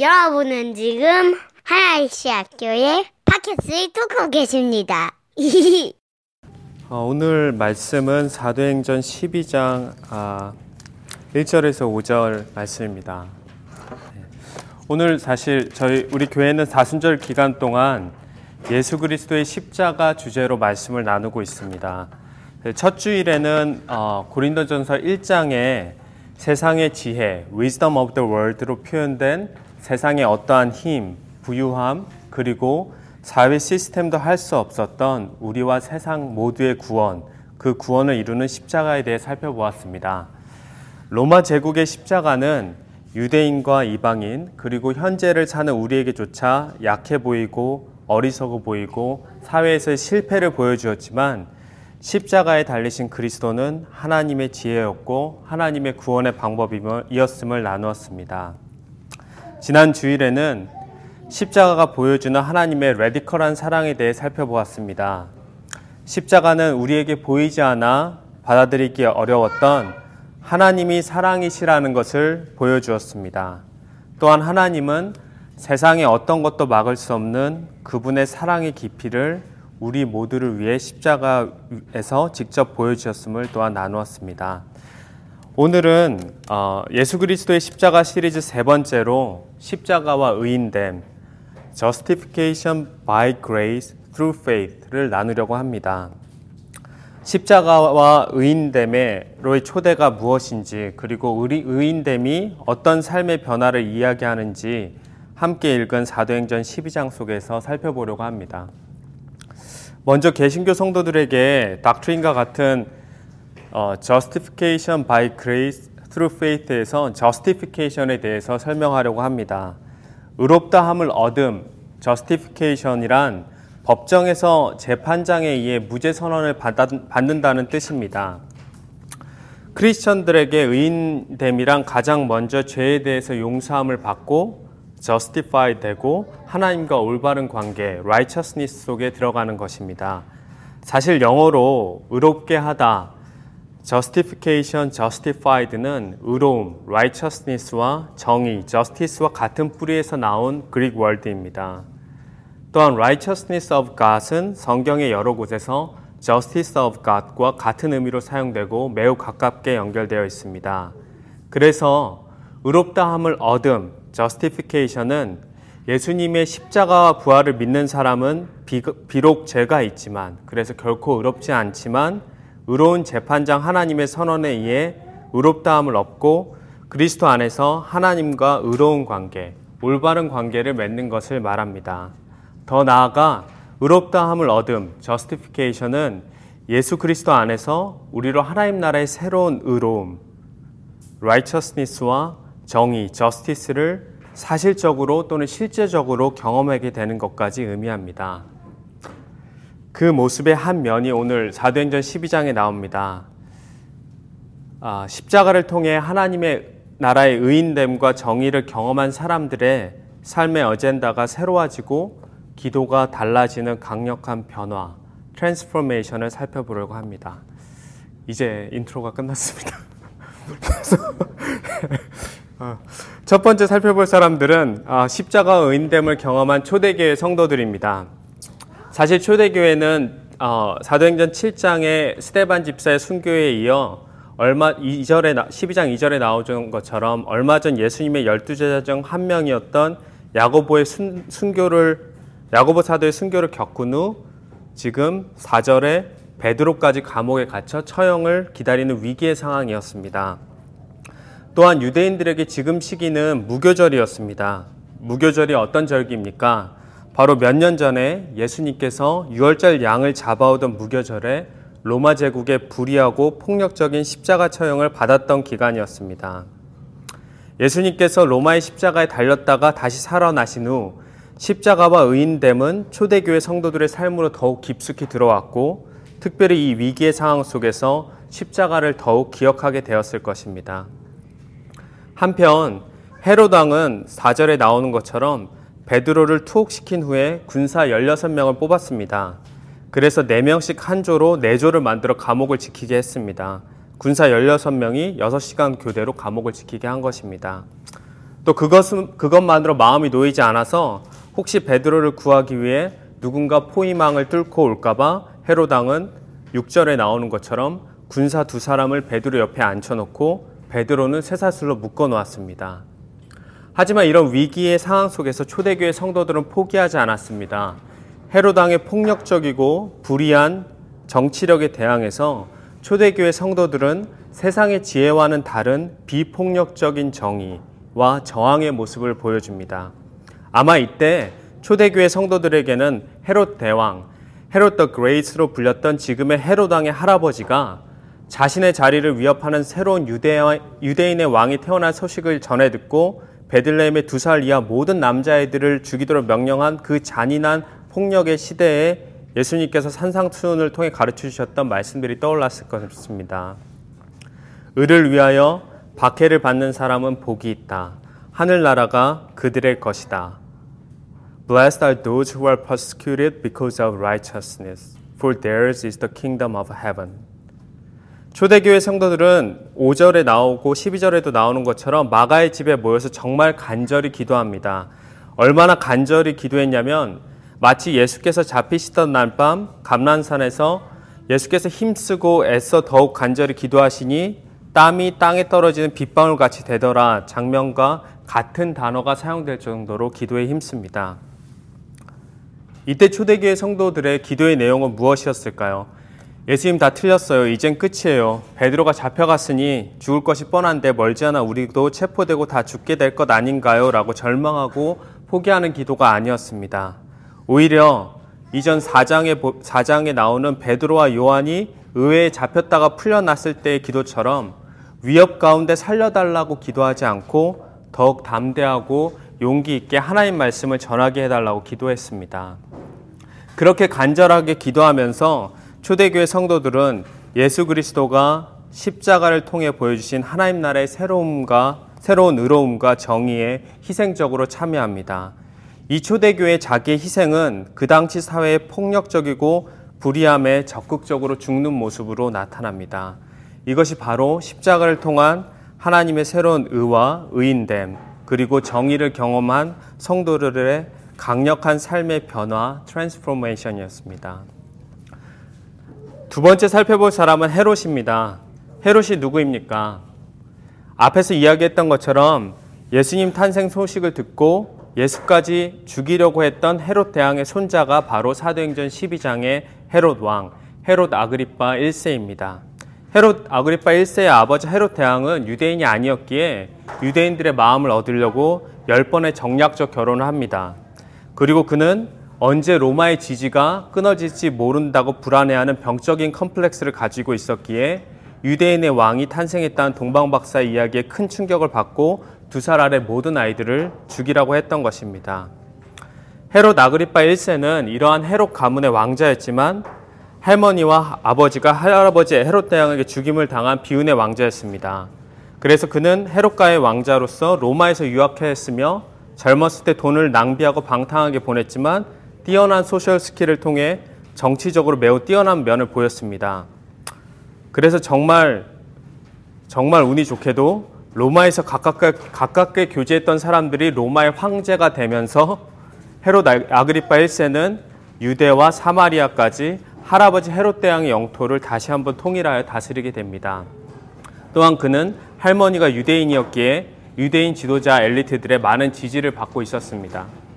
여러분은 지금 하나이시 학교의 팟캐스트를 듣고 계십니다. 어, 오늘 말씀은 사도행전 12장 아, 1절에서 5절 말씀입니다. 네. 오늘 사실 저희 우리 교회는 사순절 기간 동안 예수 그리스도의 십자가 주제로 말씀을 나누고 있습니다. 네, 첫 주일에는 어, 고린도전서 1장에 세상의 지혜, wisdom of the world로 표현된 세상의 어떠한 힘, 부유함, 그리고 사회 시스템도 할 수 없었던 우리와 세상 모두의 구원, 그 구원을 이루는 십자가에 대해 살펴보았습니다. 로마 제국의 십자가는 유대인과 이방인, 그리고 현재를 사는 우리에게조차 약해 보이고 어리석어 보이고 사회에서의 실패를 보여주었지만 십자가에 달리신 그리스도는 하나님의 지혜였고 하나님의 구원의 방법이었음을 나누었습니다. 지난 주일에는 십자가가 보여주는 하나님의 레디컬한 사랑에 대해 살펴보았습니다. 십자가는 우리에게 보이지 않아 받아들이기 어려웠던 하나님이 사랑이시라는 것을 보여주었습니다. 또한 하나님은 세상의 어떤 것도 막을 수 없는 그분의 사랑의 깊이를 우리 모두를 위해 십자가에서 직접 보여주셨음을 또한 나누었습니다. 오늘은 어, 예수 그리스도의 십자가 시리즈 세 번째로 십자가와 의인됨, Justification by Grace through Faith를 나누려고 합니다. 십자가와 의인됨의로의 초대가 무엇인지 그리고 의인됨이 어떤 삶의 변화를 이야기하는지 함께 읽은 사도행전 12장 속에서 살펴보려고 합니다. 먼저 개신교 성도들에게 닥트린과 같은 어, Justification by Grace through Faith에서 Justification에 대해서 설명하려고 합니다. 의롭다함을 얻음, Justification이란 법정에서 재판장에 의해 무죄 선언을 받는다는 뜻입니다. 크리스천들에게 의인됨이란 가장 먼저 죄에 대해서 용서함을 받고 justify 되고 하나님과 올바른 관계, righteousness 속에 들어가는 것입니다. 사실 영어로 의롭게 하다, justification, justified는 의로움, righteousness와 정의, justice와 같은 뿌리에서 나온 그릭 월드입니다. 또한 righteousness of God은 성경의 여러 곳에서 justice of God과 같은 의미로 사용되고 매우 가깝게 연결되어 있습니다. 그래서 의롭다함을 얻음, justification은 예수님의 십자가와 부활을 믿는 사람은 비록 죄가 있지만 그래서 결코 의롭지 않지만 의로운 재판장 하나님의 선언에 의해 의롭다함을 얻고 그리스도 안에서 하나님과 의로운 관계, 올바른 관계를 맺는 것을 말합니다. 더 나아가 의롭다함을 얻음, justification은 예수 그리스도 안에서 우리로 하나님 나라의 새로운 의로움, righteousness와 정의, justice를 사실적으로 또는 실제적으로 경험하게 되는 것까지 의미합니다. 그 모습의 한 면이 오늘 사도행전 12장에 나옵니다. 아, 십자가를 통해 하나님의 나라의 의인됨과 정의를 경험한 사람들의 삶의 어젠다가 새로워지고 기도가 달라지는 강력한 변화, transformation을 살펴보려고 합니다. 이제 intro가 끝났습니다. 어, 첫 번째 살펴볼 사람들은 아, 십자가 의인됨을 경험한 초대교회 성도들입니다. 사실 초대교회는 어, 사도행전 7장의 스테반 집사의 순교에 이어 얼마 2절에 12장 2절에 나오는 것처럼 얼마 전 예수님의 열두 제자 중 한 명이었던 야고보의 순, 순교를 야고보 사도의 순교를 겪은 후 지금 4절에 베드로까지 감옥에 갇혀 처형을 기다리는 위기의 상황이었습니다. 또한 유대인들에게 지금 시기는 무교절이었습니다. 무교절이 어떤 절기입니까? 바로 몇 년 전에 예수님께서 유월절 양을 잡아오던 무교절에 로마 제국의 불의하고 폭력적인 십자가 처형을 받았던 기간이었습니다. 예수님께서 로마의 십자가에 달렸다가 다시 살아나신 후 십자가와 의인됨은 초대교회 성도들의 삶으로 더욱 깊숙이 들어왔고 특별히 이 위기의 상황 속에서 십자가를 더욱 기억하게 되었을 것입니다. 한편 헤로당은 4절에 나오는 것처럼 베드로를 투옥시킨 후에 군사 16명을 뽑았습니다. 그래서 4명씩 한 조로 4조를 만들어 감옥을 지키게 했습니다. 군사 16명이 6시간 교대로 감옥을 지키게 한 것입니다. 또 그것은 그것만으로 마음이 놓이지 않아서 혹시 베드로를 구하기 위해 누군가 포위망을 뚫고 올까봐 헤롯 왕은 6절에 나오는 것처럼 군사 두 사람을 베드로 옆에 앉혀놓고 베드로는 쇠사슬로 묶어 놓았습니다. 하지만 이런 위기의 상황 속에서 초대교회 성도들은 포기하지 않았습니다. 헤로당의 폭력적이고 불의한 정치력에 대항해서 초대교회 성도들은 세상의 지혜와는 다른 비폭력적인 정의와 저항의 모습을 보여줍니다. 아마 이때 초대교회 성도들에게는 헤롯 대왕, Herod the Great로 불렸던 지금의 헤롯 왕의 할아버지가 자신의 자리를 위협하는 새로운 유대인의 왕이 태어날 소식을 전해 듣고 베들레헴의 두 살 이하 모든 남자애들을 죽이도록 명령한 그 잔인한 폭력의 시대에 예수님께서 산상수훈을 통해 가르쳐 주셨던 말씀들이 떠올랐을 것입니다. 을을 위하여 박해를 받는 사람은 복이 있다. 하늘나라가 그들의 것이다. Blessed are those who are persecuted because of righteousness, for theirs is the kingdom of heaven. 초대교회 성도들은 5절에 나오고 12절에도 나오는 것처럼 마가의 집에 모여서 정말 간절히 기도합니다. 얼마나 간절히 기도했냐면 마치 예수께서 잡히시던 날밤 감난산에서 예수께서 힘쓰고 애써 더욱 간절히 기도하시니 땀이 땅에 떨어지는 빗방울 같이 되더라 장면과 같은 단어가 사용될 정도로 기도에 힘씁니다. 이때 초대교회 성도들의 기도의 내용은 무엇이었을까요? 예수님 다 틀렸어요. 이젠 끝이에요. 베드로가 잡혀갔으니 죽을 것이 뻔한데 멀지 않아 우리도 체포되고 다 죽게 될 것 아닌가요? 라고 절망하고 포기하는 기도가 아니었습니다. 오히려 이전 4장에, 4장에 나오는 베드로와 요한이 의회에 잡혔다가 풀려났을 때의 기도처럼 위협 가운데 살려달라고 기도하지 않고 더욱 담대하고 용기 있게 하나님 말씀을 전하게 해달라고 기도했습니다. 그렇게 간절하게 기도하면서 초대교회 성도들은 예수 그리스도가 십자가를 통해 보여주신 하나님 나라의 새로움과 새로운 의로움과 정의에 희생적으로 참여합니다. 이 초대교회 자기의 희생은 그 당시 사회의 폭력적이고 불의함에 적극적으로 죽는 모습으로 나타납니다. 이것이 바로 십자가를 통한 하나님의 새로운 의와 의인됨, 그리고 정의를 경험한 성도들의 강력한 삶의 변화, 트랜스포메이션이었습니다. 두 번째 살펴볼 사람은 헤롯입니다. 헤롯이 누구입니까? 앞에서 이야기했던 것처럼 예수님 탄생 소식을 듣고 예수까지 죽이려고 했던 헤롯 대왕의 손자가 바로 사도행전 12장의 헤롯 왕, 헤롯 아그리파 1세입니다. 헤롯 아그리파 1세의 아버지 헤롯 대왕은 유대인이 아니었기에 유대인들의 마음을 얻으려고 10번의 정략적 결혼을 합니다. 그리고 그는 언제 로마의 지지가 끊어질지 모른다고 불안해하는 병적인 컴플렉스를 가지고 있었기에 유대인의 왕이 탄생했다는 동방박사의 이야기에 큰 충격을 받고 두 살 아래 모든 아이들을 죽이라고 했던 것입니다. 헤롯 아그리파 1세는 이러한 헤롯 가문의 왕자였지만 할머니와 아버지가 할아버지 헤롯 대왕에게 죽임을 당한 비운의 왕자였습니다. 그래서 그는 헤롯가의 왕자로서 로마에서 유학했으며 젊었을 때 돈을 낭비하고 방탕하게 보냈지만 뛰어난 social skill을 통해 정치적으로 매우 뛰어난 면을 보였습니다. 그래서 정말 정말 운이 좋게도 로마에서 가깝게, 가깝게 교제했던 사람들이 로마의 황제가 되면서 헤롯 아그리파 1세는 유대와 사마리아까지 할아버지 헤롯 대왕의 영토를 다시 한번 통일하여 다스리게 됩니다. 또한 그는 할머니가 유대인이었기에 유대인 지도자 엘리트들의 많은 지지를 받고 있었습니다.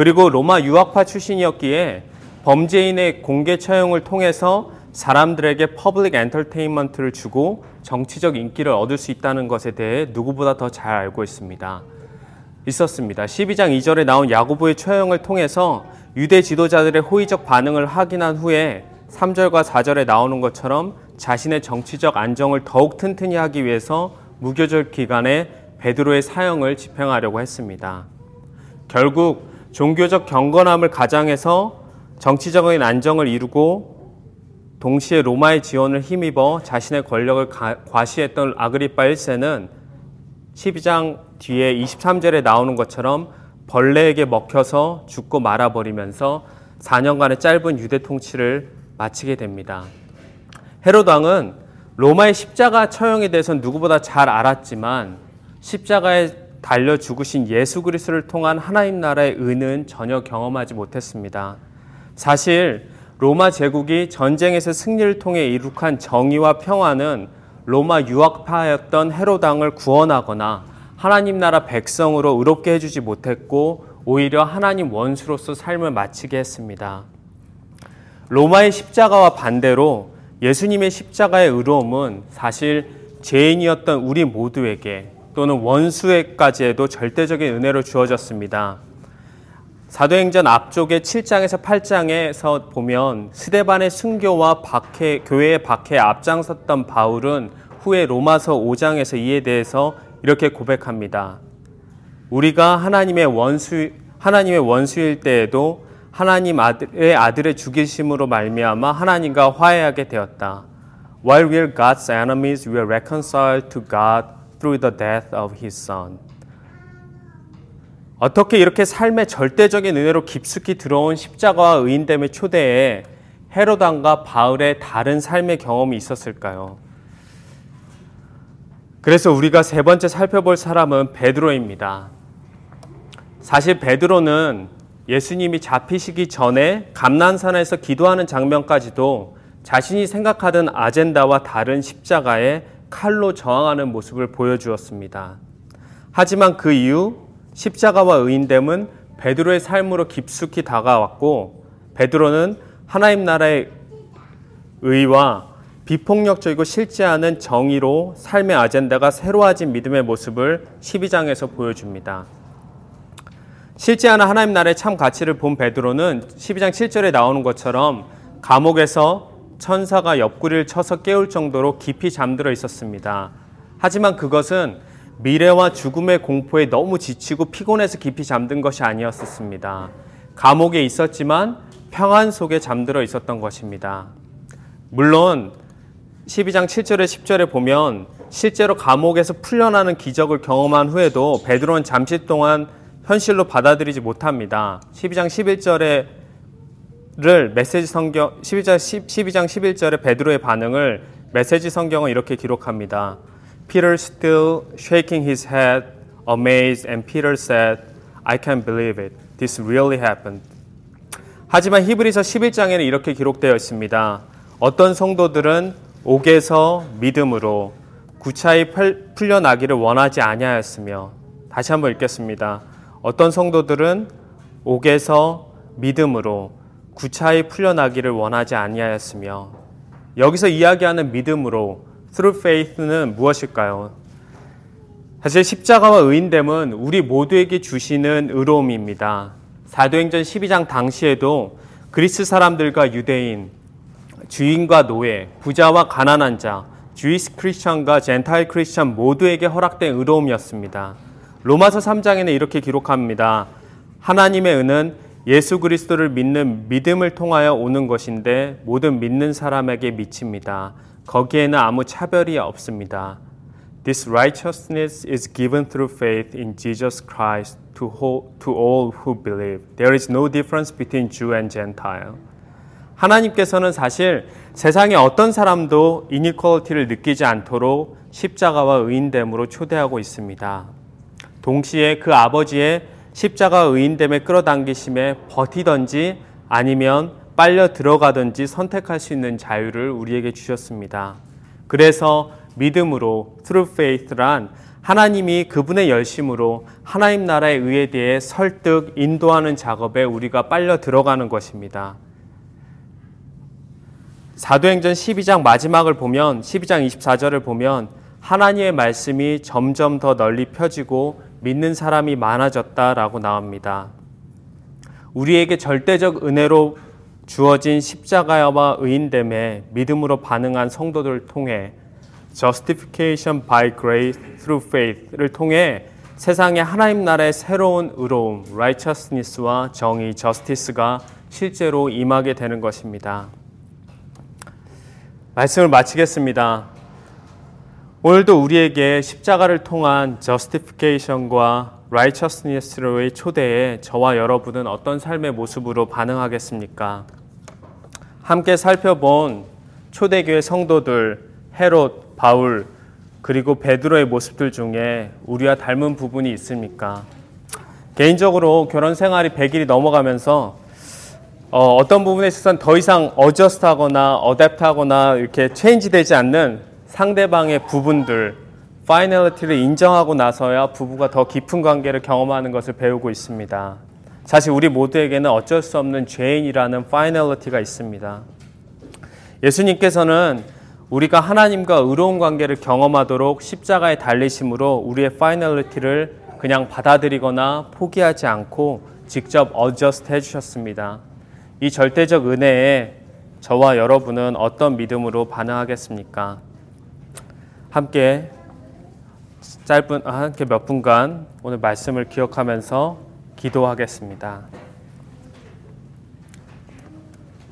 그리고 로마 유학파 출신이었기에 범죄인의 공개 처형을 통해서 사람들에게 public entertainment를 주고 정치적 인기를 얻을 수 있다는 것에 대해 누구보다 더 잘 알고 있습니다. 있었습니다. 12장 2절에 나온 야고보의 처형을 통해서 유대 지도자들의 호의적 반응을 확인한 후에 3절과 4절에 나오는 것처럼 자신의 정치적 안정을 더욱 튼튼히 하기 위해서 무교절 기간에 베드로의 사형을 집행하려고 했습니다. 결국 종교적 경건함을 가장해서 정치적인 안정을 이루고 동시에 로마의 지원을 힘입어 자신의 권력을 과시했던 아그리파 1세는 12장 뒤에 23절에 나오는 것처럼 벌레에게 먹혀서 죽고 말아버리면서 4년간의 짧은 유대 통치를 마치게 됩니다. 헤롯 왕은 로마의 십자가 처형에 대해서는 누구보다 잘 알았지만 십자가의 달려 죽으신 예수 그리스도를 통한 하나님 나라의 은은 전혀 경험하지 못했습니다. 사실 로마 제국이 전쟁에서 승리를 통해 이룩한 정의와 평화는 로마 유학파였던 헤로당을 구원하거나 하나님 나라 백성으로 의롭게 해주지 못했고 오히려 하나님 원수로서 삶을 마치게 했습니다. 로마의 십자가와 반대로 예수님의 십자가의 의로움은 사실 죄인이었던 우리 모두에게 또는 원수에까지에도 절대적인 은혜로 주어졌습니다. 사도행전 앞쪽에 7장에서 8장에서 보면 스데반의 순교와 박해, 교회의 박해에 앞장섰던 바울은 후에 로마서 5장에서 이에 대해서 이렇게 고백합니다. 우리가 하나님의 원수 하나님의 원수일 때에도 하나님 아들의 아들의 죽이심으로 말미암아 하나님과 화해하게 되었다. While we are God's enemies, we are reconciled to God through the death of His Son. 어떻게 이렇게 삶의 절대적인 은혜로 깊숙이 들어온 십자가와 의인됨의 초대에 헤로당과 바울의 다른 삶의 경험이 있었을까요? 그래서 우리가 세 번째 살펴볼 사람은 베드로입니다. 사실 베드로는 예수님이 잡히시기 전에 감난산에서 기도하는 장면까지도 자신이 생각하던 아젠다와 다른 십자가에 칼로 저항하는 모습을 보여주었습니다. 하지만 그 이후 십자가와 의인됨은 베드로의 삶으로 깊숙이 다가왔고 베드로는 하나님 나라의 의와 비폭력적이고 실지 않은 정의로 삶의 아젠다가 새로워진 믿음의 모습을 12장에서 보여줍니다. 실지 않은 하나님 나라의 참 가치를 본 베드로는 12장 7절에 나오는 것처럼 감옥에서 천사가 옆구리를 쳐서 깨울 정도로 깊이 잠들어 있었습니다. 하지만 그것은 미래와 죽음의 공포에 너무 지치고 피곤해서 깊이 잠든 것이 아니었습니다. 감옥에 있었지만 평안 속에 잠들어 있었던 것입니다. 물론 12장 7절에 10절에 보면 실제로 감옥에서 풀려나는 기적을 경험한 후에도 베드로는 잠시 동안 현실로 받아들이지 못합니다. 12장 11절에 를 메시지 성경 12장 12장 11절의 베드로의 반응을 메시지 성경은 이렇게 기록합니다. Peter still shaking his head, amazed, and Peter said, I can't believe it. This really happened. 하지만 히브리서 11장에는 이렇게 기록되어 있습니다. 어떤 성도들은 옥에서 믿음으로 구차히 풀려나기를 원하지 아니하였으며 다시 한번 읽겠습니다. 어떤 성도들은 옥에서 믿음으로 구차히 풀려나기를 원하지 아니하였으며 여기서 이야기하는 믿음으로 through faith는 무엇일까요? 사실 십자가와 의인됨은 우리 모두에게 주시는 의로움입니다. 사도행전 12장 당시에도 그리스 사람들과 유대인, 주인과 노예, 부자와 가난한 자, 주이스 크리스천과 젠타일 크리스천 모두에게 허락된 의로움이었습니다. 로마서 3장에는 이렇게 기록합니다. 하나님의 은은 예수 그리스도를 믿는 믿음을 통하여 오는 것인데 모든 믿는 사람에게 미칩니다. 거기에는 아무 차별이 없습니다. This righteousness is given through faith in Jesus Christ to, whole, to all who believe. There is no difference between Jew and Gentile. 하나님께서는 사실 세상의 어떤 사람도 inequality를 느끼지 않도록 십자가와 의인됨으로 초대하고 있습니다. 동시에 그 아버지의 십자가 의인됨에 끌어당기심에 버티던지 아니면 빨려 들어가든지 선택할 수 있는 자유를 우리에게 주셨습니다. 그래서 믿음으로 through faith란 하나님이 그분의 열심으로 하나님 나라의 의에 대해 설득, 인도하는 작업에 우리가 빨려 들어가는 것입니다. 사도행전 12장 마지막을 보면 12장 24절을 보면 하나님의 말씀이 점점 더 널리 펴지고 믿는 사람이 많아졌다라고 나옵니다. 우리에게 절대적 은혜로 주어진 십자가와 의인됨에 믿음으로 반응한 성도들을 통해 justification by grace through faith를 통해 세상에 하나님 나라의 새로운 의로움, righteousness와 정의, justice가 실제로 임하게 되는 것입니다. 말씀을 마치겠습니다. 오늘도 우리에게 십자가를 통한 justification과 righteousness로의 초대에 저와 여러분은 어떤 삶의 모습으로 반응하겠습니까? 함께 살펴본 초대교회 성도들 헤롯, 바울, 그리고 베드로의 모습들 중에 우리와 닮은 부분이 있습니까? 개인적으로 결혼 생활이 100일이 넘어가면서 어, 어떤 부분에 있어서는 더 이상 adjust하거나 adapt하거나 이렇게 change되지 않는 상대방의 부분들 finality를 인정하고 나서야 부부가 더 깊은 관계를 경험하는 것을 배우고 있습니다. 사실 우리 모두에게는 어쩔 수 없는 죄인이라는 finality가 있습니다. 예수님께서는 우리가 하나님과 의로운 관계를 경험하도록 십자가에 달리심으로 우리의 finality를 그냥 받아들이거나 포기하지 않고 직접 adjust 해주셨습니다. 이 절대적 은혜에 저와 여러분은 어떤 믿음으로 반응하겠습니까? 함께 짧은 아, 함께 몇 분간 오늘 말씀을 기억하면서 기도하겠습니다.